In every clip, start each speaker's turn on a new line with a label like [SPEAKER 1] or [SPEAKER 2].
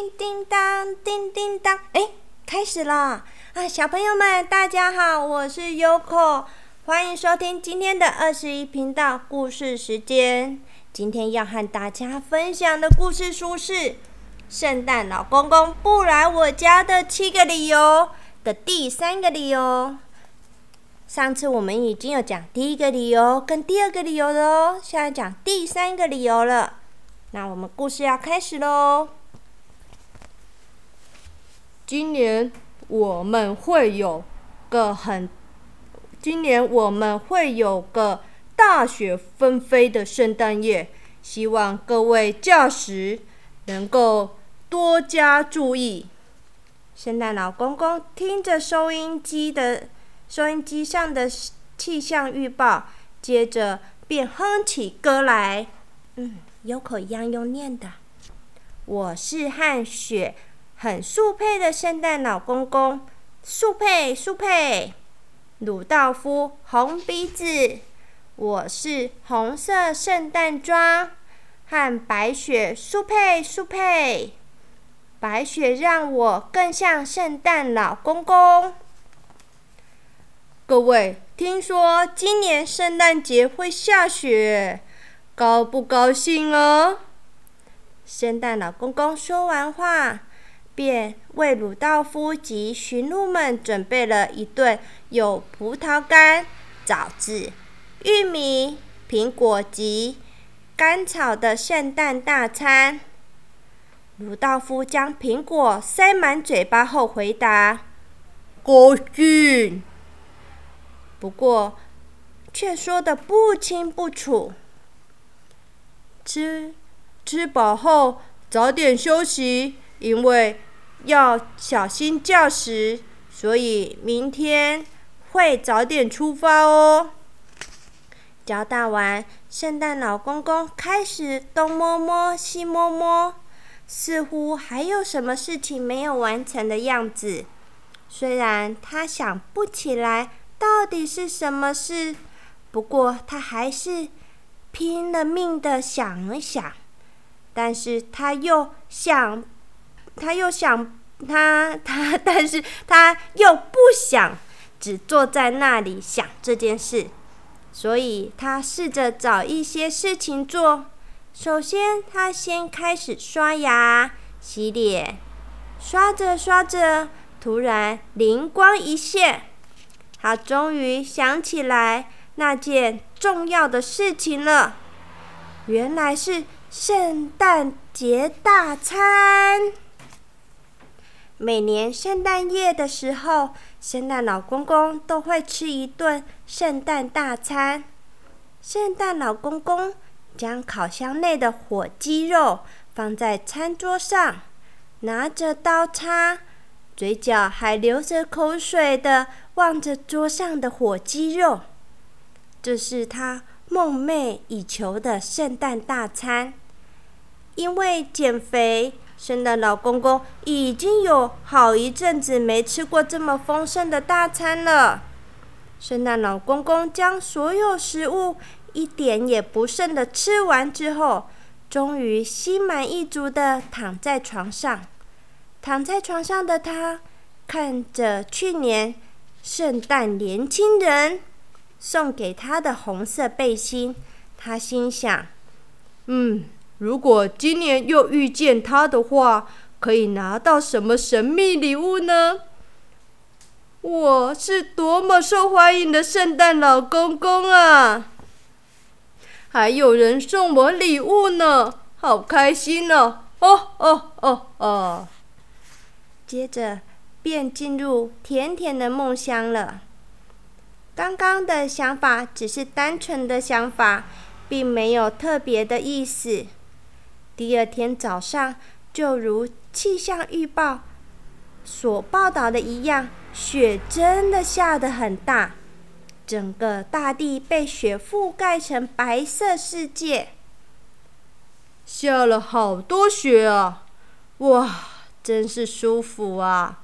[SPEAKER 1] 叮叮当，叮叮当，哎，开始啦！啊，小朋友们，大家好，我是 Yoko，欢迎收听今天的二十一频道故事时间。今天要和大家分享的故事书是《圣诞老公公不来我家的七个理由》的第三个理由。上次我们已经有讲第一个理由跟第二个理由了哦，现在讲第三个理由了。那我们故事要开始喽。
[SPEAKER 2] 今年我们会有个很，今年我们会有个大雪纷飞的圣诞夜，希望各位驾驶能够多加注意。
[SPEAKER 1] 圣诞老公公听着收音机的。收音机上的气象预报，接着便哼起歌来。嗯，有口一样用念的。我是和雪很速配的圣诞老公公，速配速配。鲁道夫红鼻子，我是红色圣诞装，和白雪速配速配。白雪让我更像圣诞老公公。
[SPEAKER 2] 各位，听说今年圣诞节会下雪，高不高兴啊？
[SPEAKER 1] 圣诞老公公说完话，便为鲁道夫及驯鹿们准备了一顿有葡萄干、枣子、玉米、苹果及甘草的圣诞大餐。鲁道夫将苹果塞满嘴巴后回答：“
[SPEAKER 2] 高兴。”
[SPEAKER 1] 不过，却说的不清不楚。
[SPEAKER 2] 吃吃饱后早点休息，因为要小心驾驶，所以明天会早点出发哦。
[SPEAKER 1] 交代完，圣诞老公公开始东摸摸西摸摸，似乎还有什么事情没有完成的样子。虽然他想不起来。到底是什么事？不过他还是拼了命的想了想，但是他又想，他又想，他他，但是他又不想只坐在那里想这件事，所以他试着找一些事情做。首先，他先开始刷牙、洗脸，刷着刷着，突然灵光一现。他终于想起来那件重要的事情了，原来是圣诞节大餐。每年圣诞夜的时候，圣诞老公公都会吃一顿圣诞大餐。圣诞老公公将烤箱内的火鸡肉放在餐桌上，拿着刀叉。嘴角还流着口水的望着桌上的火鸡肉，这是他梦寐以求的圣诞大餐。因为减肥，圣诞老公公已经有好一阵子没吃过这么丰盛的大餐了。圣诞老公公将所有食物一点也不剩的吃完之后，终于心满意足的躺在床上。躺在床上的他，看着去年圣诞年轻人送给他的红色背心，他心想：“
[SPEAKER 2] 嗯，如果今年又遇见他的话，可以拿到什么神秘礼物呢？我是多么受欢迎的圣诞老公公啊！还有人送我礼物呢，好开心哦！哦哦哦哦！”
[SPEAKER 1] 接着便进入甜甜的梦乡了。刚刚的想法只是单纯的想法，并没有特别的意思。第二天早上，就如气象预报所报道的一样，雪真的下得很大，整个大地被雪覆盖成白色世界。
[SPEAKER 2] 下了好多雪啊！哇！真是舒服啊！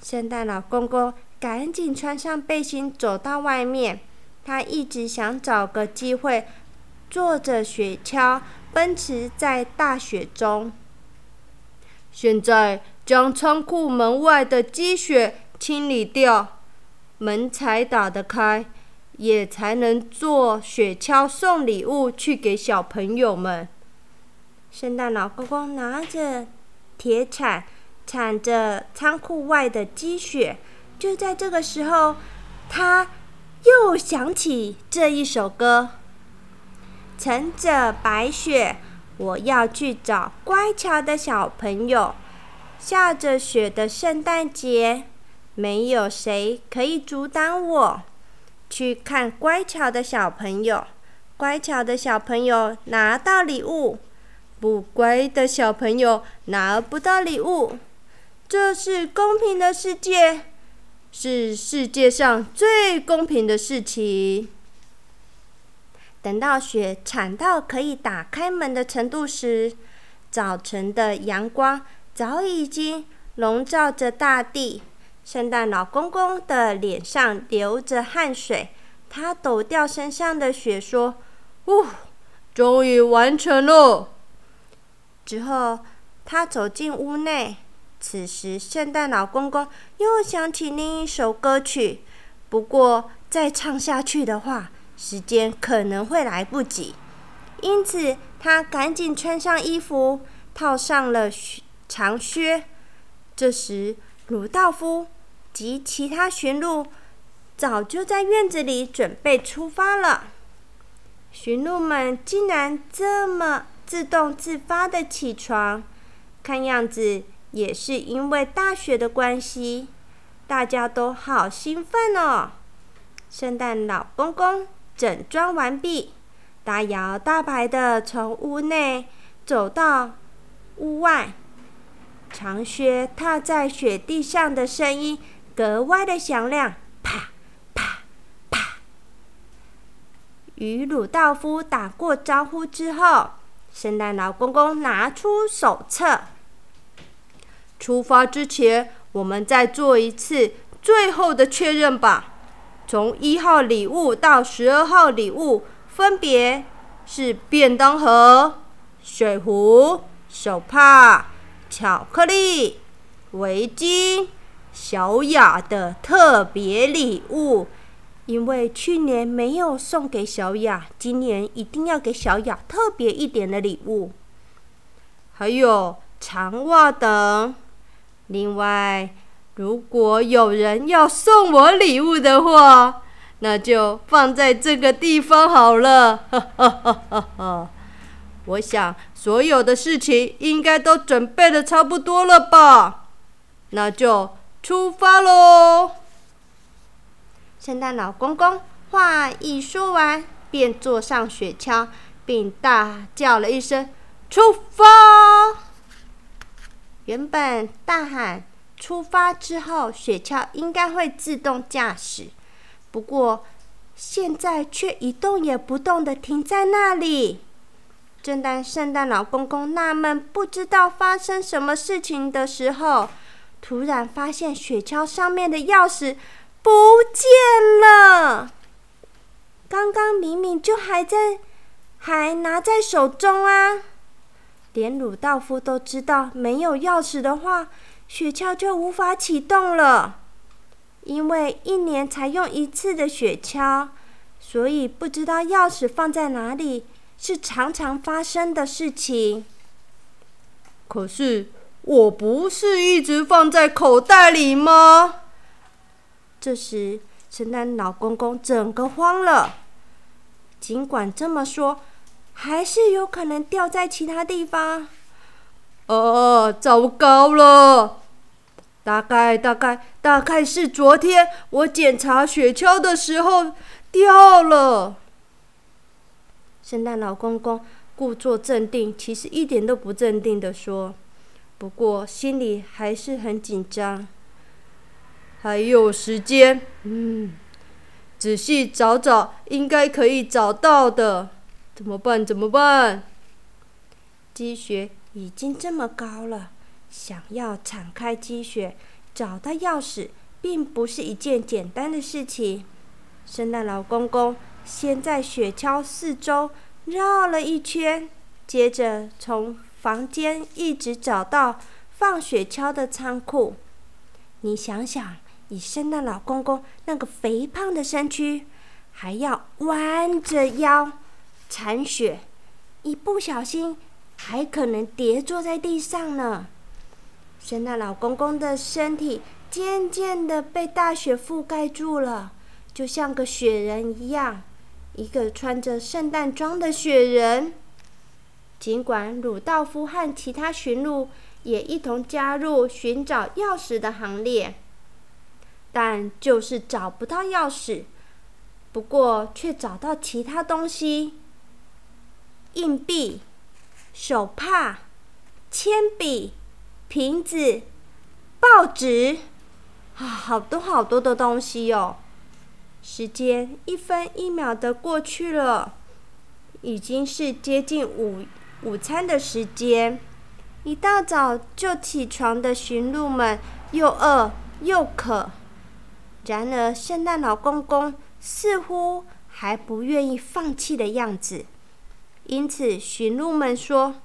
[SPEAKER 1] 圣诞老公公赶紧穿上背心，走到外面。他一直想找个机会，坐着雪橇奔驰在大雪中。
[SPEAKER 2] 现在将仓库门外的积雪清理掉，门才打得开，也才能坐雪橇送礼物去给小朋友们。
[SPEAKER 1] 圣诞老公公拿着铁铲，铲着仓库外的积雪。就在这个时候，他又想起这一首歌：乘着白雪，我要去找乖巧的小朋友。下着雪的圣诞节，没有谁可以阻挡我去看乖巧的小朋友。乖巧的小朋友拿到礼物，不乖的小朋友拿不到礼物。这是公平的世界，是世界上最公平的事情。等到雪铲到可以打开门的程度时，早晨的阳光。早已经笼罩着大地，圣诞老公公的脸上流着汗水，他抖掉身上的雪，说：“
[SPEAKER 2] 呜，终于完成了。”
[SPEAKER 1] 之后，他走进屋内。此时，圣诞老公公又想起另一首歌曲，不过再唱下去的话，时间可能会来不及，因此他赶紧穿上衣服，套上了。长靴。这时，鲁道夫及其他驯鹿早就在院子里准备出发了。驯鹿们竟然这么自动自发的起床，看样子也是因为大雪的关系。大家都好兴奋哦！圣诞老公公整装完毕，大摇大摆的从屋内走到屋外。长靴踏在雪地上的声音格外的响亮，啪啪啪。与鲁道夫打过招呼之后，圣诞老公公拿出手册。
[SPEAKER 2] 出发之前，我们再做一次最后的确认吧。从一号礼物到十二号礼物，分别是便当盒、水壶、手帕。巧克力、围巾、小雅的特别礼物，因为去年没有送给小雅，今年一定要给小雅特别一点的礼物。还有长袜等。另外，如果有人要送我礼物的话，那就放在这个地方好了。哈哈哈哈。我想，所有的事情应该都准备的差不多了吧？那就出发喽！
[SPEAKER 1] 圣诞老公公话一说完，便坐上雪橇，并大叫了一声：“出发！”原本大喊“出发”之后，雪橇应该会自动驾驶，不过现在却一动也不动的停在那里。正当圣诞老公公纳闷不知道发生什么事情的时候，突然发现雪橇上面的钥匙不见了。刚刚明明就还在，还拿在手中啊！连鲁道夫都知道，没有钥匙的话，雪橇就无法启动了。因为一年才用一次的雪橇，所以不知道钥匙放在哪里。是常常发生的事情。
[SPEAKER 2] 可是我不是一直放在口袋里吗？
[SPEAKER 1] 这时，圣诞老公公整个慌了。尽管这么说，还是有可能掉在其他地方。
[SPEAKER 2] 哦，糟糕了！大概、大概、大概是昨天我检查雪橇的时候掉了。
[SPEAKER 1] 圣诞老公公故作镇定，其实一点都不镇定的说：“不过心里还是很紧张。
[SPEAKER 2] 还有时间，嗯，仔细找找，应该可以找到的。怎么办？怎么办？
[SPEAKER 1] 积雪已经这么高了，想要敞开积雪，找到钥匙，并不是一件简单的事情。”圣诞老公公。先在雪橇四周绕了一圈，接着从房间一直找到放雪橇的仓库。你想想，以圣诞老公公那个肥胖的身躯，还要弯着腰铲雪，一不小心还可能跌坐在地上呢。圣诞老公公的身体渐渐的被大雪覆盖住了，就像个雪人一样，一个穿着圣诞装的雪人。尽管鲁道夫和其他驯鹿也一同加入寻找钥匙的行列，但就是找不到钥匙。不过却找到其他东西：硬币、手帕、铅笔、瓶子、报纸，啊，好多好多的东西哟！时间一分一秒的过去了，已经是接近午。午餐的时间，一大早就起床的驯鹿们又饿又渴。然而，圣诞老公公似乎还不愿意放弃的样子。因此，驯鹿们说：“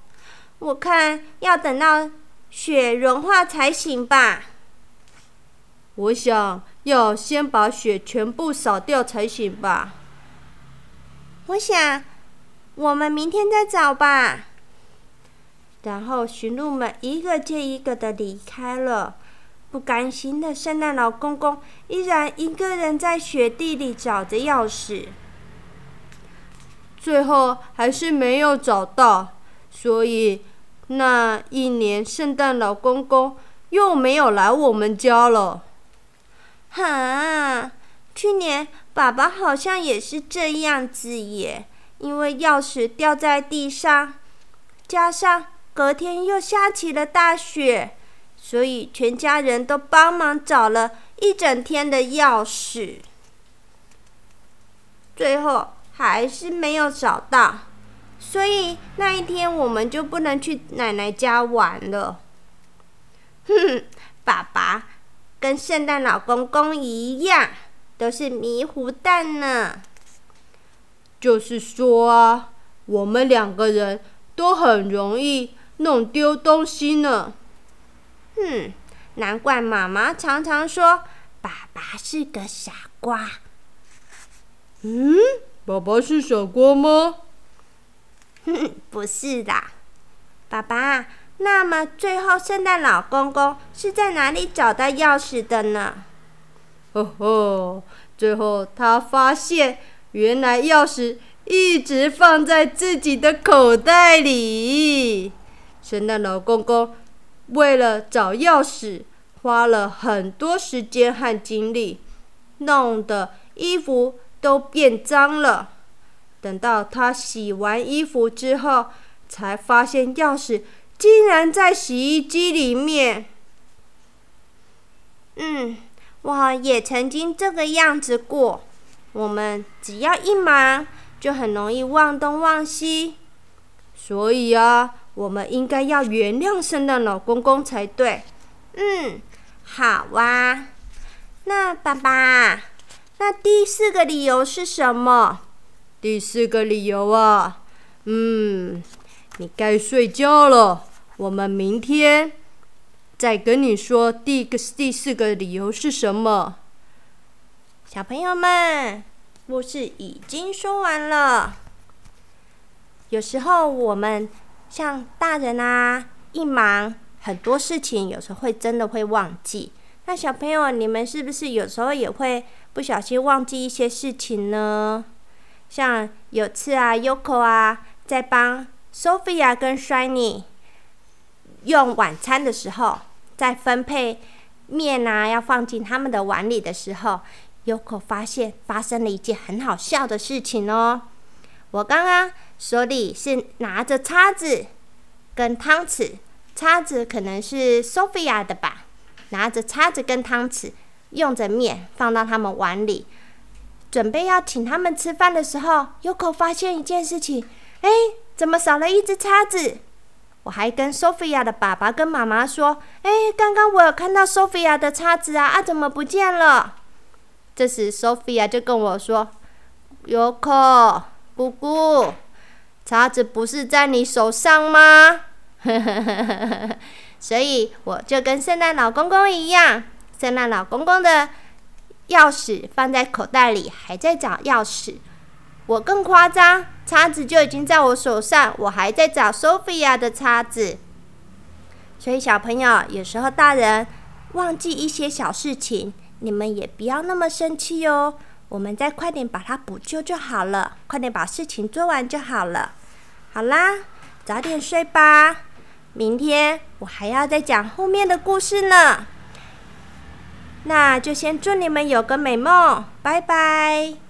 [SPEAKER 1] 我看要等到雪融化才行吧。”
[SPEAKER 2] 我想要先把雪全部扫掉才行吧。
[SPEAKER 1] 我想，我们明天再找吧。然后，驯鹿们一个接一个的离开了。不甘心的圣诞老公公依然一个人在雪地里找着钥匙，
[SPEAKER 2] 最后还是没有找到。所以那一年，圣诞老公公又没有来我们家了。
[SPEAKER 1] 哈，去年爸爸好像也是这样子耶，因为钥匙掉在地上，加上。隔天又下起了大雪，所以全家人都帮忙找了一整天的钥匙，最后还是没有找到，所以那一天我们就不能去奶奶家玩了。哼哼，爸爸跟圣诞老公公一样，都是迷糊蛋呢。
[SPEAKER 2] 就是说啊，我们两个人都很容易。弄丢东西呢？
[SPEAKER 1] 哼，难怪妈妈常常说爸爸是个傻瓜。
[SPEAKER 2] 嗯，爸爸是傻瓜吗？
[SPEAKER 1] 不是的，爸爸。那么最后，圣诞老公公是在哪里找到钥匙的呢？
[SPEAKER 2] 哦吼，最后他发现，原来钥匙一直放在自己的口袋里。圣诞老公公为了找钥匙，花了很多时间和精力，弄得衣服都变脏了。等到他洗完衣服之后，才发现钥匙竟然在洗衣机里面。
[SPEAKER 1] 嗯，我也曾经这个样子过。我们只要一忙，就很容易忘东忘西。
[SPEAKER 2] 所以啊。我们应该要原谅圣诞老公公才对。
[SPEAKER 1] 嗯，好哇。那爸爸，那第四个理由是什么？
[SPEAKER 2] 第四个理由啊，嗯，你该睡觉了。我们明天再跟你说第个第四个理由是什么。
[SPEAKER 1] 小朋友们，故事已经说完了。有时候我们。像大人啊，一忙很多事情，有时候会真的会忘记。那小朋友，你们是不是有时候也会不小心忘记一些事情呢？像有次啊，Yoko 啊，在帮 Sophia 跟 Shiny 用晚餐的时候，在分配面啊，要放进他们的碗里的时候，Yoko 发现发生了一件很好笑的事情哦。我刚刚。手里是拿着叉子跟汤匙，叉子可能是 Sophia 的吧。拿着叉子跟汤匙，用着面放到他们碗里，准备要请他们吃饭的时候，Yoko 发现一件事情：哎，怎么少了一只叉子？我还跟 Sophia 的爸爸跟妈妈说：哎，刚刚我有看到 Sophia 的叉子啊，啊，怎么不见了？这时 Sophia 就跟我说：Yoko，姑姑。叉子不是在你手上吗？所以我就跟圣诞老公公一样，圣诞老公公的钥匙放在口袋里，还在找钥匙。我更夸张，叉子就已经在我手上，我还在找 Sophia 的叉子。所以小朋友，有时候大人忘记一些小事情，你们也不要那么生气哦。我们再快点把它补救就好了，快点把事情做完就好了。好啦，早点睡吧，明天我还要再讲后面的故事呢。那就先祝你们有个美梦，拜拜。